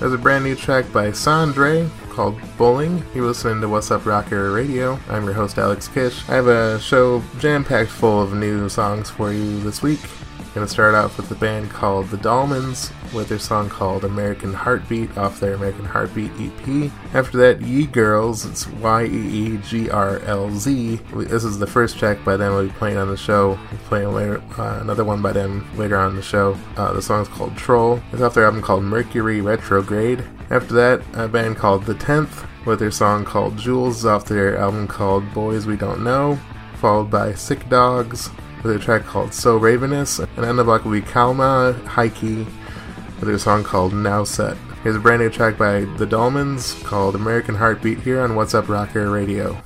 There's a brand new track by Sandre called Bulling. You're listening to Wassup Rocker Radio. I'm your host, Alex Kish. I have a show jam packed full of new songs for you this week. Gonna start off with a band called The Dahlmans with their song called American Heartbeat off their American Heartbeat EP. After that, YEE GRLZ, it's Y E E G R L Z. This is the first track by them we'll be playing on the show. We'll playing later, uh, another one by them later on in the show. Uh, the song is called Troll. It's off their album called Mercury Retrograde. After that, a band called The Tenth with their song called Jules off their album called Boys We Don't Know. Followed by Sick Dogs with a track called So Ravenous, and on the block will be Kylma Hiki with their song called Nousut. Here's a brand new track by The Dahlmans called American Heartbeat here on Wassup Rocker Radio.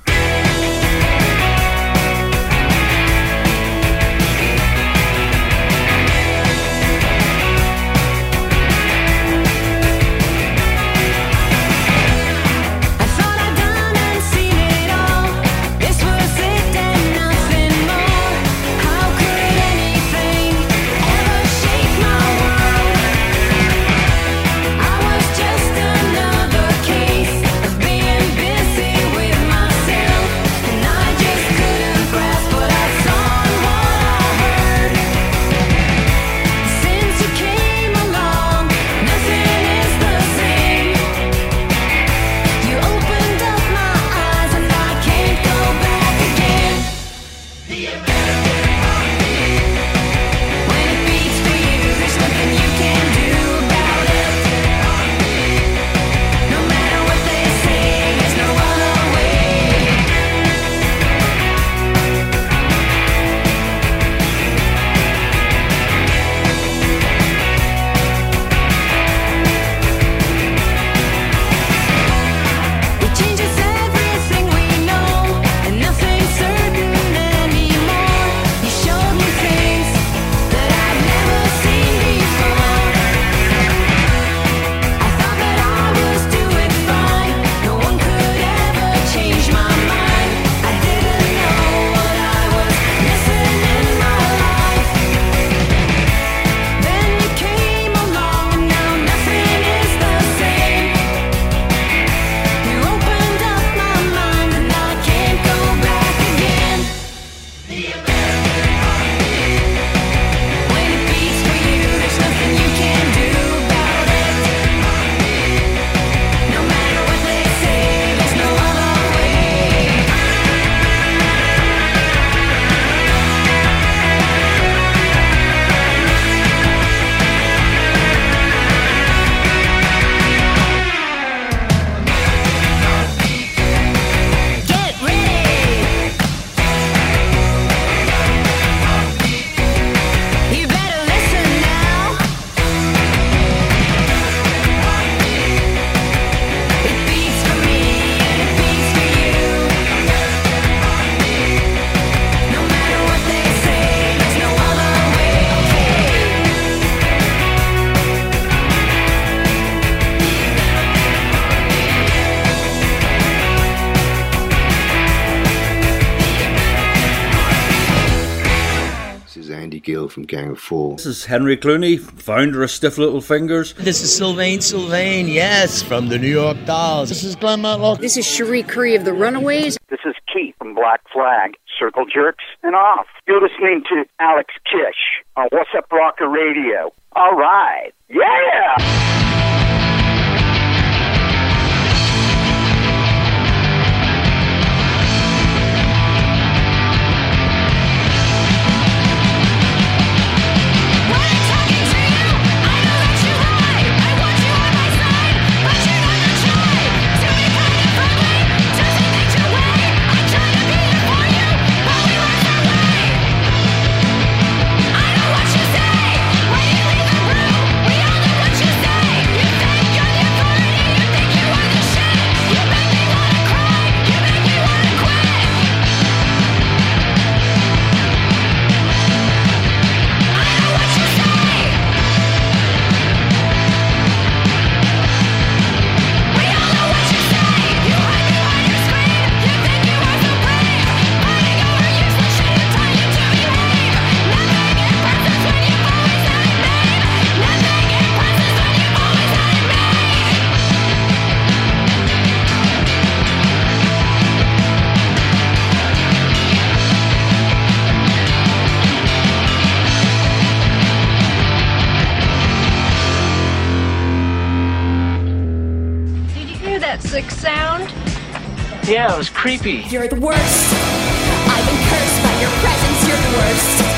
This is Henry Cluney, founder of Stiff Little Fingers. This is Sylvain Sylvain, yes, from the New York Dolls. This is Glenn Matlock. This is Cherie Currie of the Runaways. This is Keith from Black Flag, Circle Jerks, and off. You're listening to Alex Kish on Wassup Rocker Radio. All right. Yeah! Yeah, it was creepy. You're the worst. I've been cursed by your presence. You're the worst.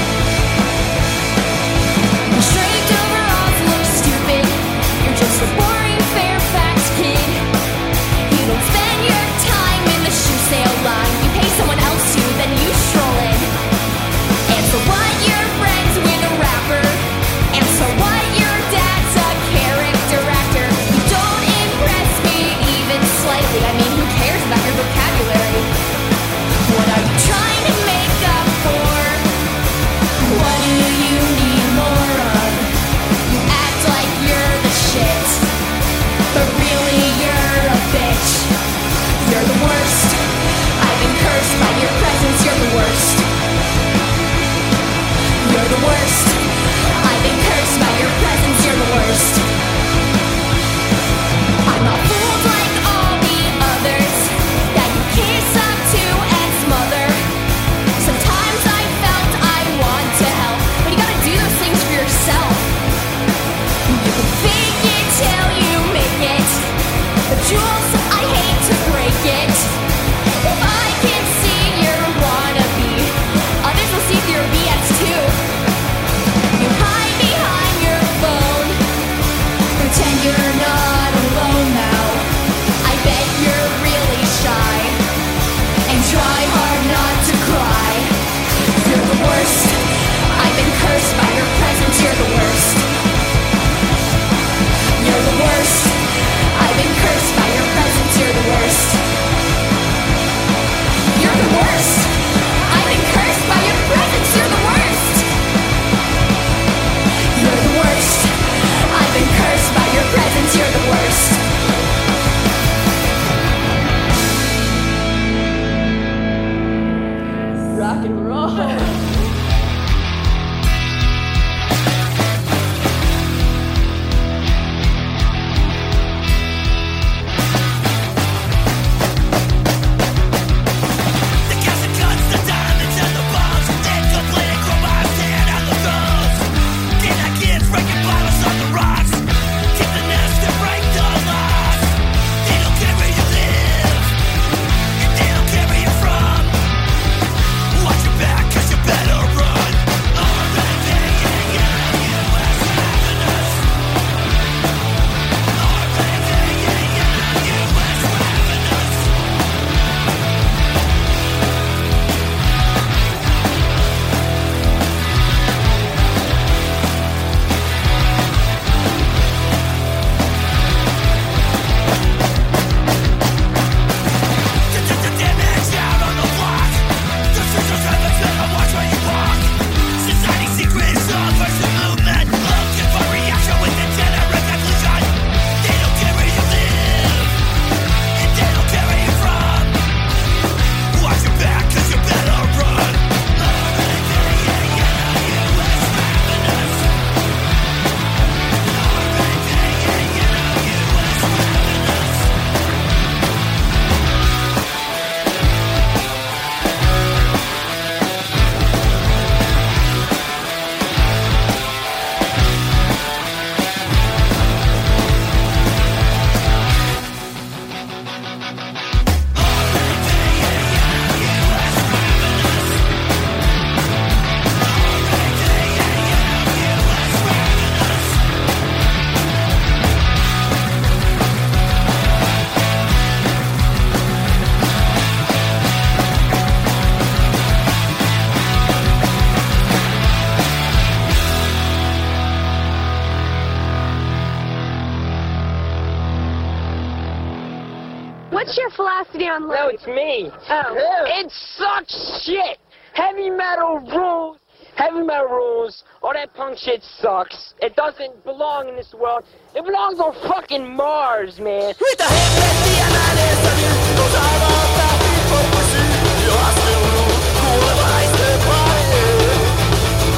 Or Felicity on life? No, it's me. Oh. It sucks shit. Heavy metal rules. Heavy metal rules. All that punk shit sucks. It doesn't belong in this world. It belongs on fucking Mars, man.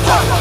You're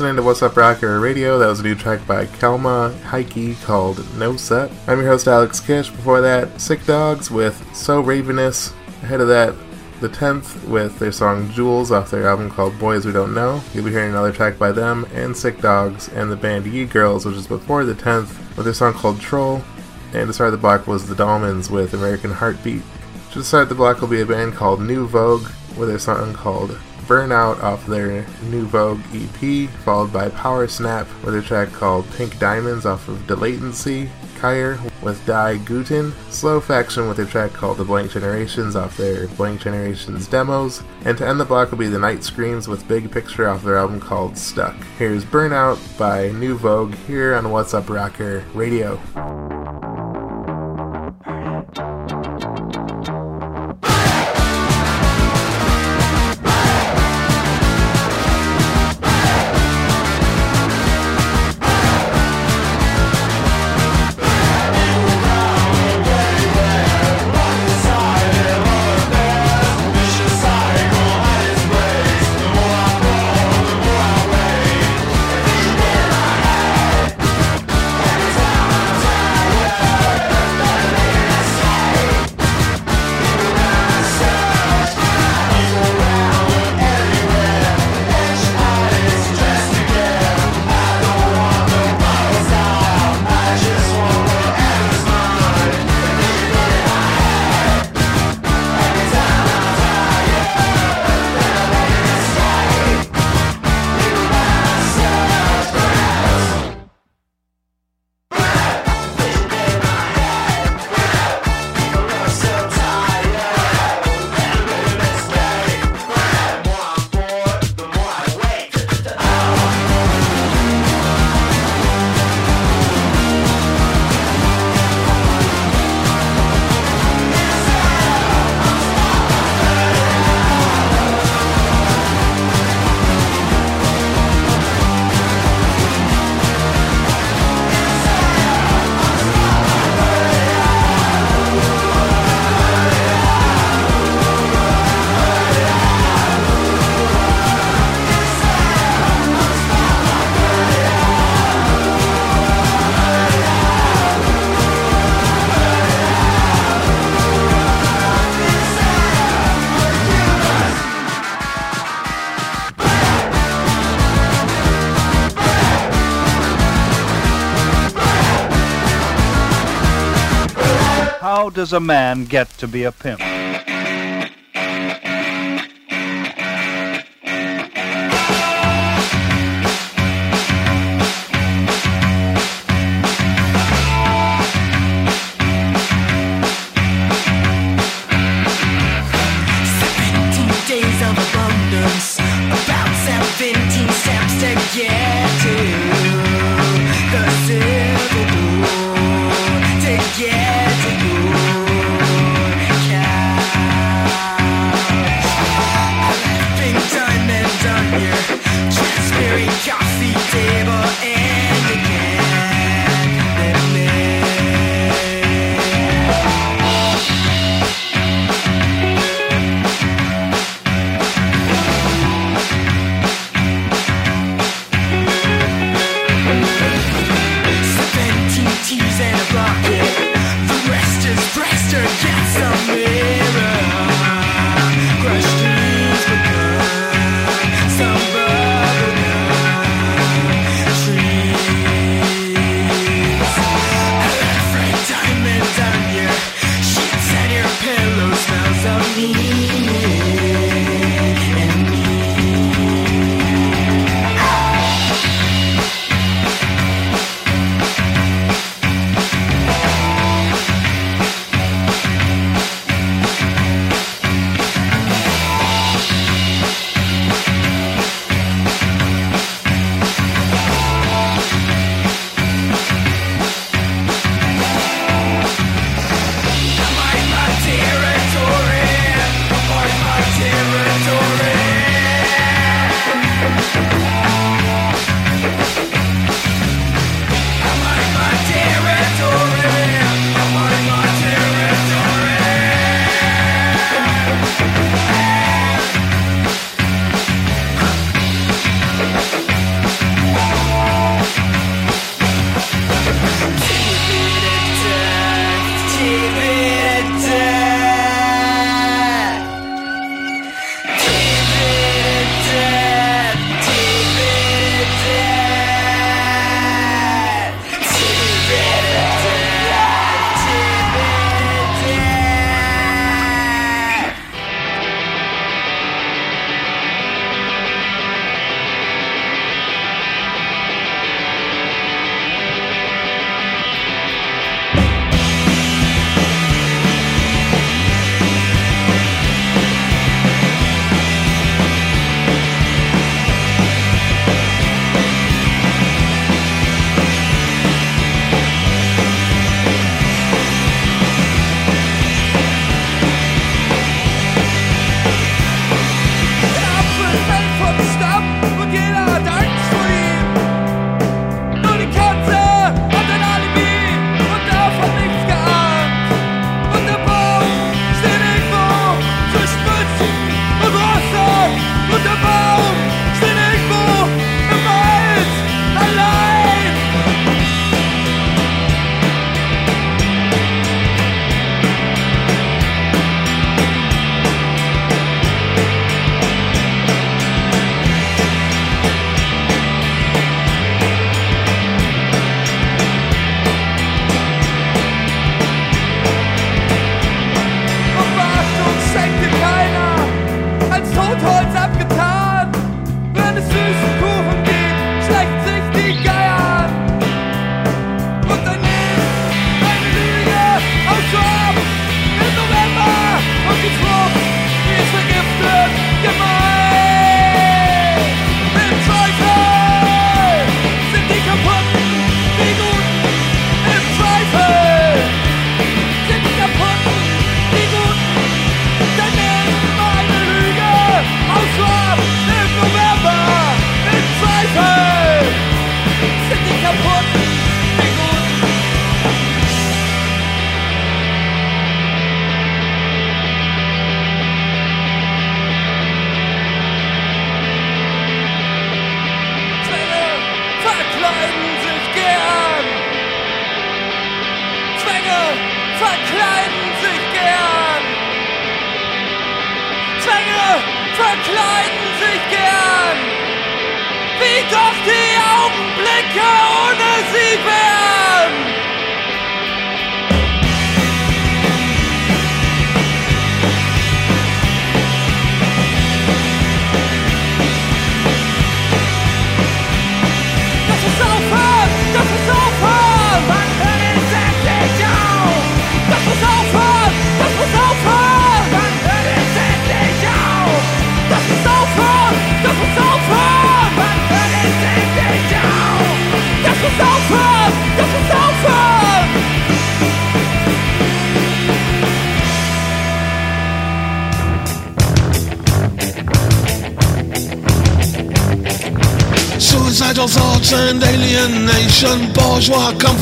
listening to Wassup Rocker Radio. That was a new track by Kylma Hiki called Nousut. I'm your host Alex Kish. Before that, Sick Dogs with So Ravenous. Ahead of that, The 10th with their song Jules off their album called Boys We Don't Know. You'll be hearing another track by them and Sick Dogs and the band YEE GRLZ, which is before The 10th, with their song called Troll. And to start the block was The Dahlmans with American Heartbeat. To start the block will be a band called New Vogue with their song called Burnout off their New Vogue EP, followed by PowerSnap with a track called Pink Diamonds off of Delatency, Kirre with Die Guten, Slow Faction with a track called The Blank Generations off their Blank Generations demos, and to end the block will be The Night Screams with Big Picture off their album called Stuck. Here's Burnout by New Vogue here on Wassup Rocker Radio. Does a man get to be a pimp?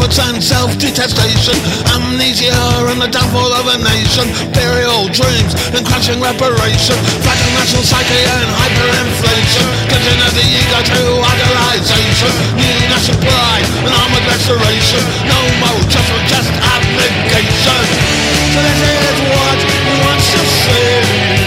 Bourgeois and self-detestation, amnesia and the downfall of a nation, imperial dreams and crashing reparation, fragile national psyche and hyperinflation, clinching of the ego to idolization, new national pride and armored restoration, no more just just abnegation. So this is what we want to see.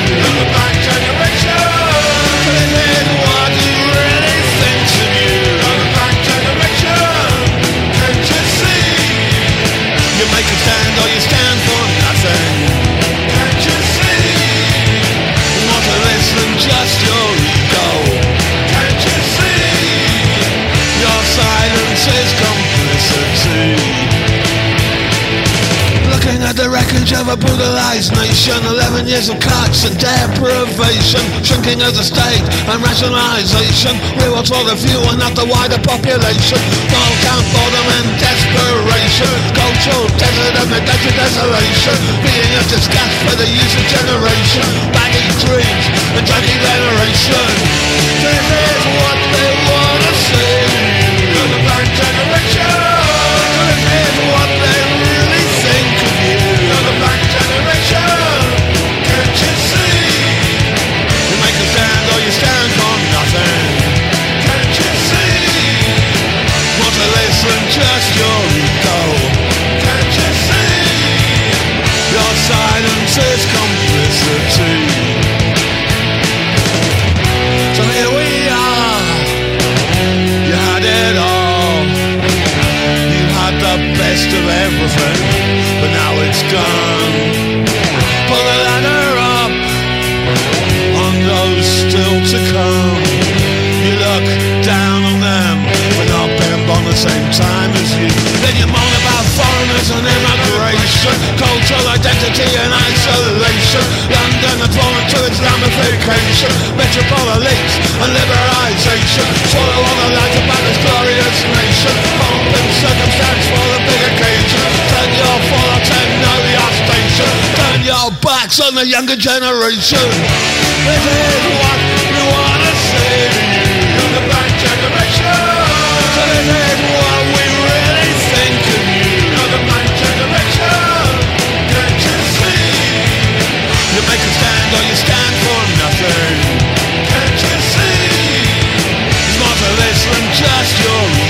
Looking at the wreckage of a brutalized nation. 11 years of cuts and deprivation. Shrinking of the state and rationalization. Rewards for the few and not the wider population. Ball count, boredom and desperation. Cultural desert and neglected desolation. Being a disgust for the youth of generation. Baggy dreams and junkie veneration. This is what they wanna see. You're the black generation. This is what they best of everything But now it's gone. Pull to come. You look down on them. But not bent on the same time as you. Then you moan about foreigners and immigration Cultural identity and isolation. London fallen to Islamification Metropole elites and liberalization Swallow all the lies about this glorious nation your on the younger generation. This is what you wanna see. You're the black generation. So this is what we really think of you. You're the black generation. Can't you see? You make a stand or you stand for nothing. Can't you see? It's more to this than just your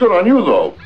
good on you, though.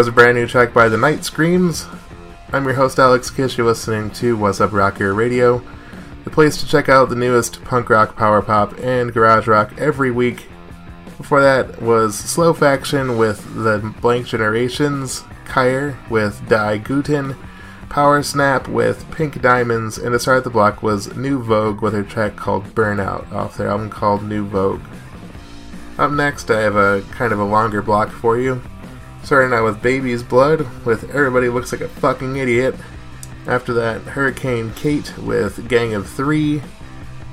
Was a brand new track by The Night Screams. I'm your host, Alex Kish. You're listening to Wassup Rocker Radio, the place to check out the newest punk rock, power pop, and garage rock every week. Before that was Slow Faction with The Blank Generations, Kirre with Die Guten, PowerSnap with Pink Diamonds, and to start the block was New Vogue with a track called Burnout off their album called New Vogue. Up next, I have a kind of a longer block for you. Starting out with Baby's Blood with Everybody Looks Like a Fucking Idiot. After that, Hurricane Kate with Gang of Three.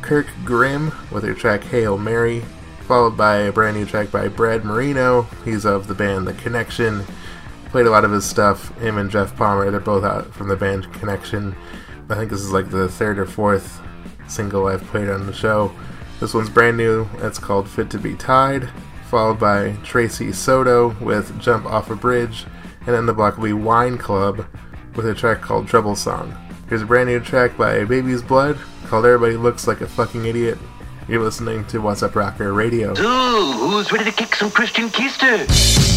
Kirk Grimm with her track Hail Mary. Followed by a brand new track by Brad Marino. He's of the band The Connection. Played a lot of his stuff. Him and Geoff Palmer, they're both out from the band Connection. I think this is like the third or fourth single I've played on the show. This one's brand new. It's called Fit to Be Tied followed by Tracy Soto with Jump Off a Bridge, and then the block will be Wine Club with a track called Trouble Song. Here's a brand new track by Baby's Blood called Everybody Looks Like a Fucking Idiot. You're listening to Wassup Rocker Radio. Ooh, who's ready to kick some Christian keister?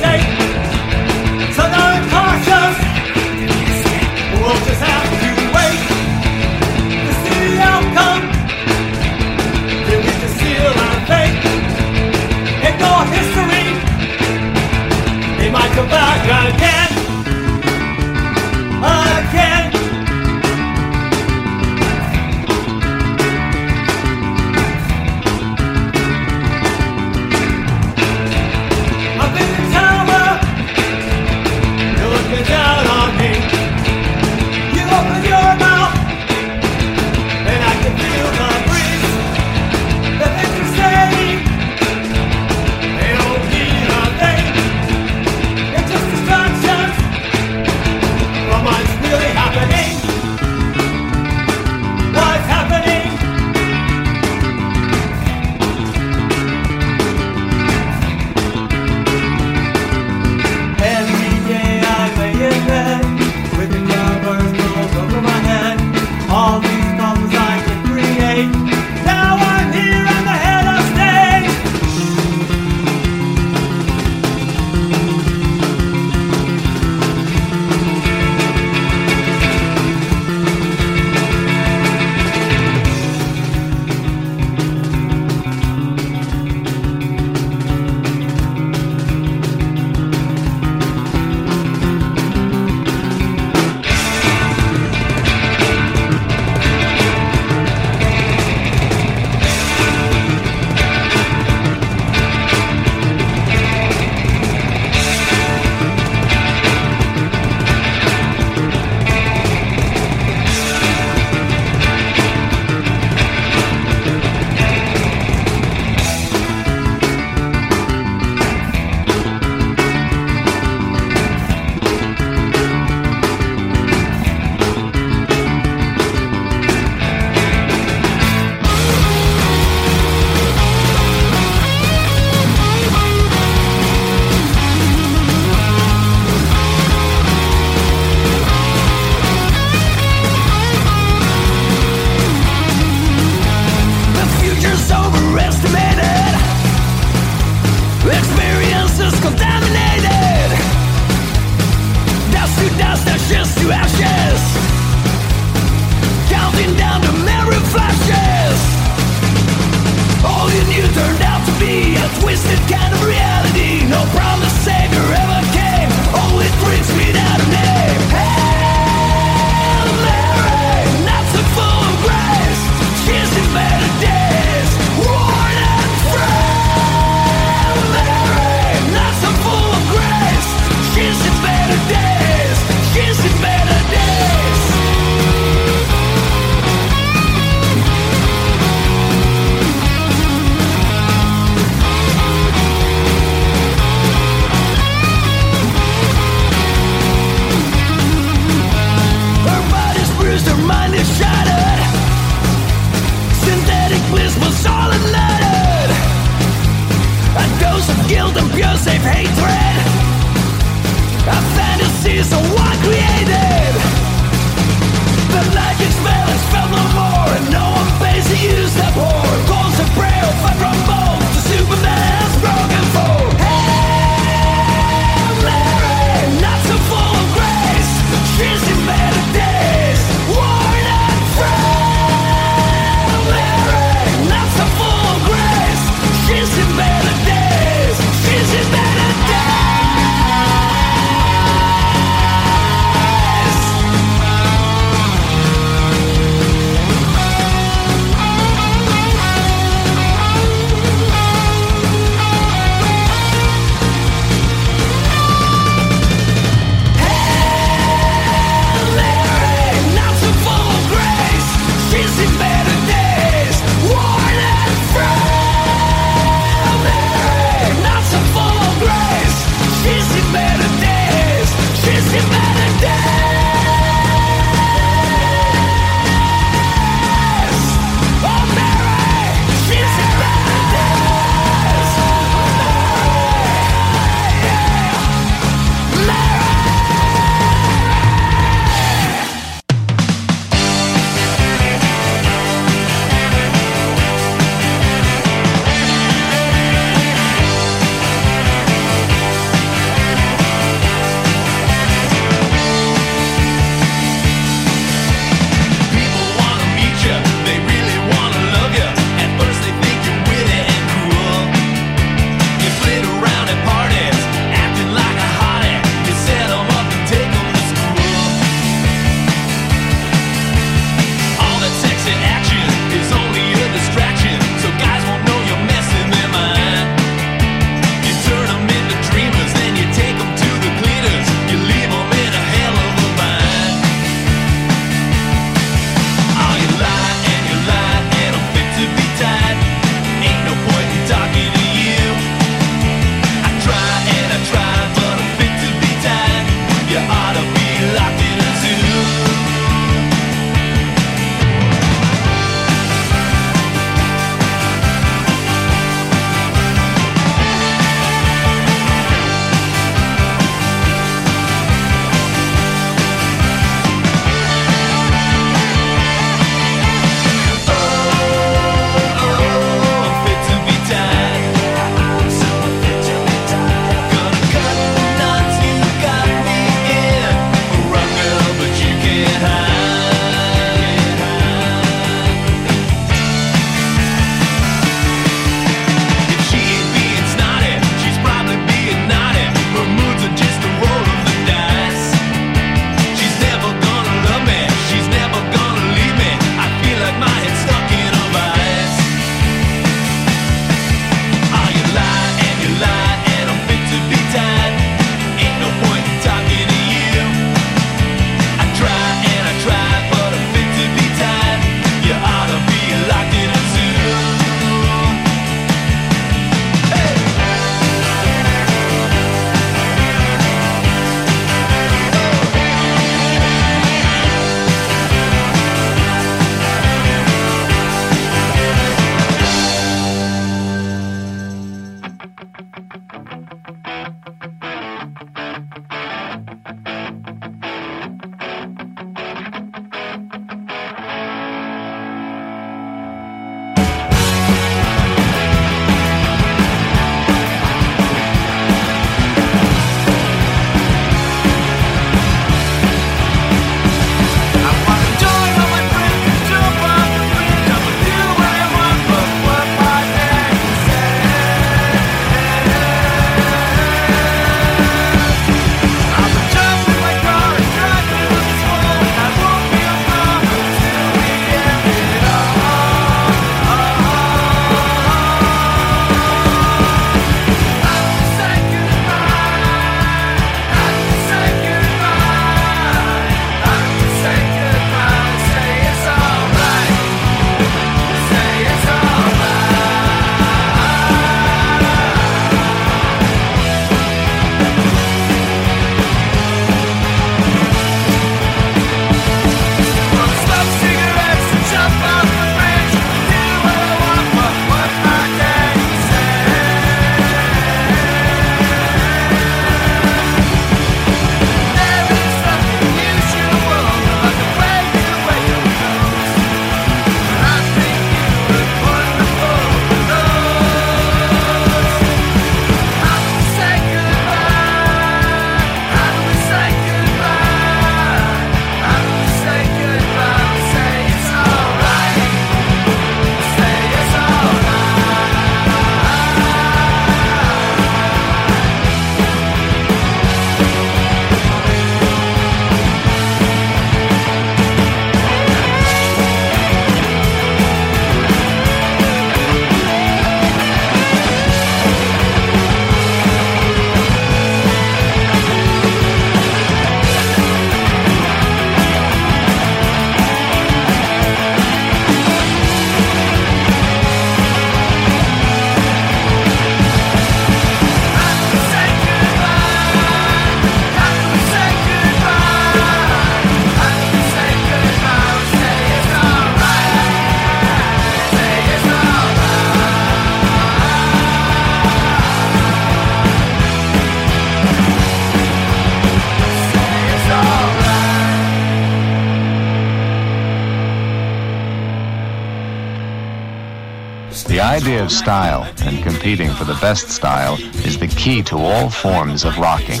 Idea of style and competing for the best style is the key to all forms of rocking.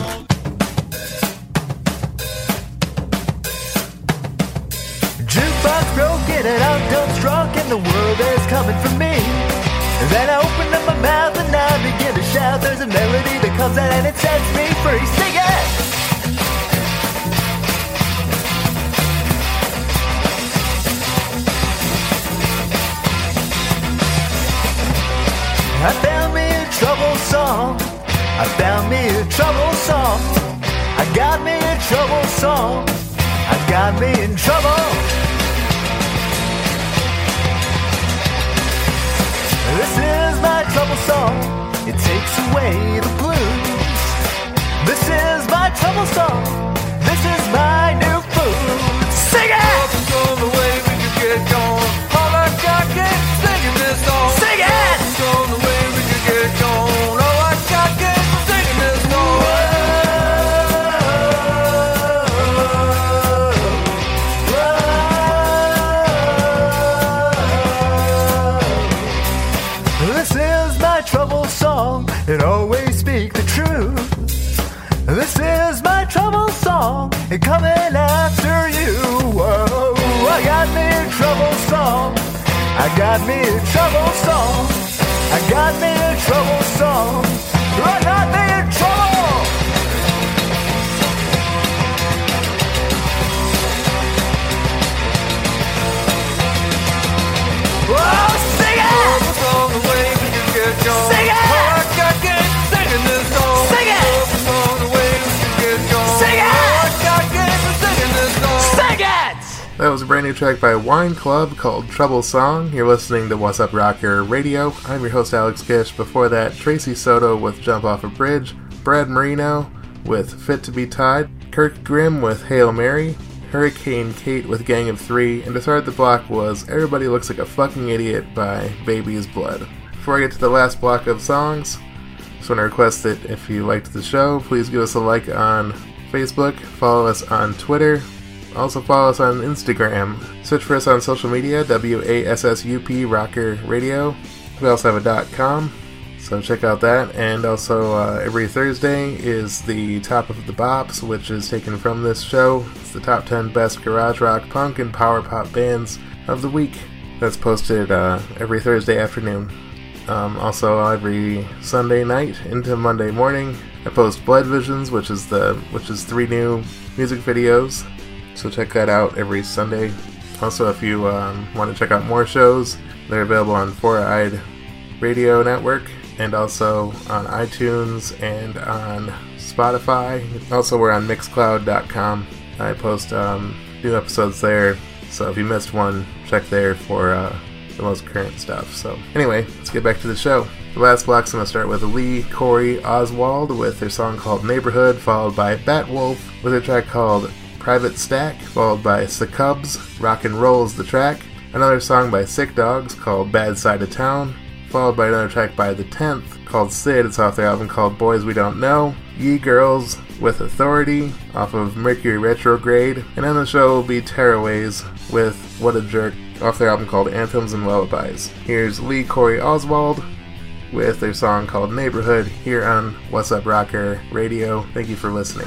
Jukebox broken and I'm dumb drunk and the world is coming for me. Then I open up my mouth and I begin to shout. There's a melody that comes out and it sets me free. Sing it! Song. I found me a trouble song. I got me a trouble song. I got me in trouble. This is my trouble song. It takes away the blues. This is my trouble song. This is my new food. Sing it! the way we can get going. All I got is singing this song. Sing it! the way we can get going. Coming after you. Whoa, I got me a trouble song. I got me a trouble song. I got me a trouble song. I got me That was a brand new track by Wine Club called Trouble Song. You're listening to Wassup Rocker Radio. I'm your host Alex Kish. Before that, Tracy Soto with Jump Off a Bridge, Brad Marino with Fit to Be Tied, Kirk Grimm with Hail Mary, Hurricane Kate with Gang of Three, and to start the block was Everybody Looks Like a Fucking Idiot by Baby's Blood. Before I get to the last block of songs, just want to request that if you liked the show, please give us a like on Facebook, follow us on Twitter, also follow us on Instagram. Search for us on social media, W-A-S-S-U-P Rocker Radio. We also have a .com, so check out that. And also uh, every Thursday is the Top of the Bops, which is taken from this show. It's the top 10 best garage rock, punk, and power pop bands of the week. That's posted uh, every Thursday afternoon. Um, also, every Sunday night into Monday morning, I post Blood Visions, which is the which is three new music videos. So check that out every Sunday. Also, if you um, want to check out more shows, they're available on Four Eyed Radio Network and also on iTunes and on Spotify. Also, we're on Mixcloud.com. I post um, new episodes there. So if you missed one, check there for uh, the most current stuff. So anyway, let's get back to the show. The last block's gonna start with Lee Corey Oswald with their song called Neighborhood, followed by Batwolf with a track called Private Stack, followed by Succubs, Rock and Roll's the track, another song by Sick Dogs called Bad Side of Town, followed by another track by The Tenth called Sid, it's off their album called Boys We Don't Know, YEE GRLZ with Authority off of Mercury Retrograde, and then the show will be Tearaways with What a Jerk off their album called Anthems and Lullabies. Here's Lee Corey Oswald with their song called Neighborhood here on Wassup Rocker Radio. Thank you for listening.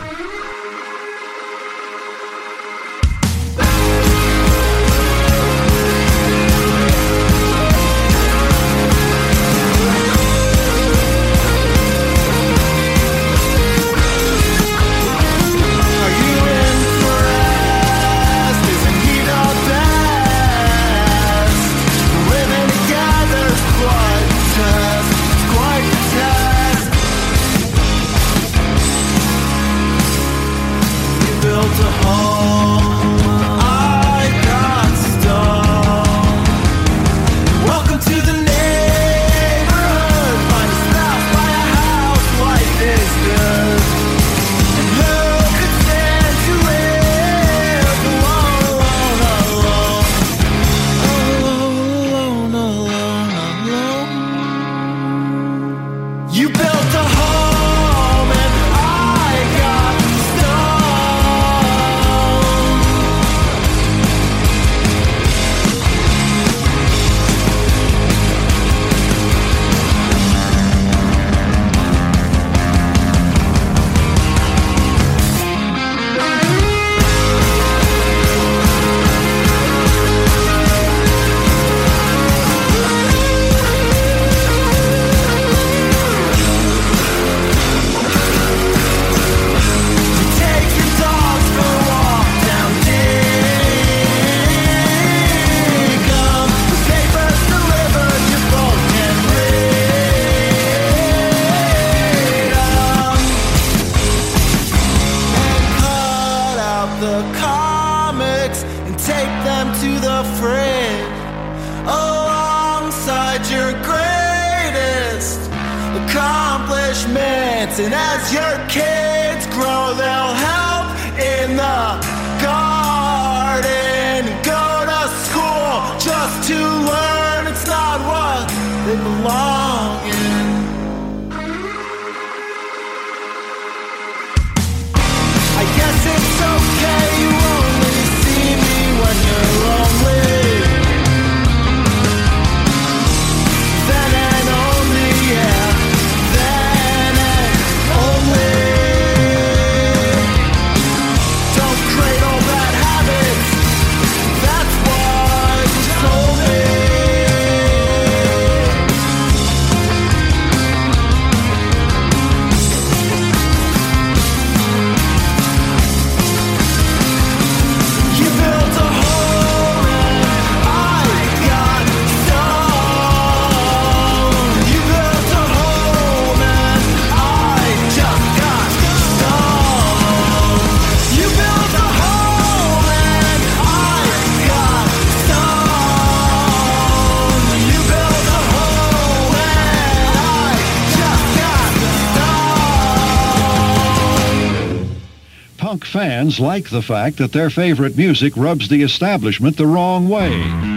fans like the fact that their favorite music rubs the establishment the wrong way.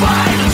fight.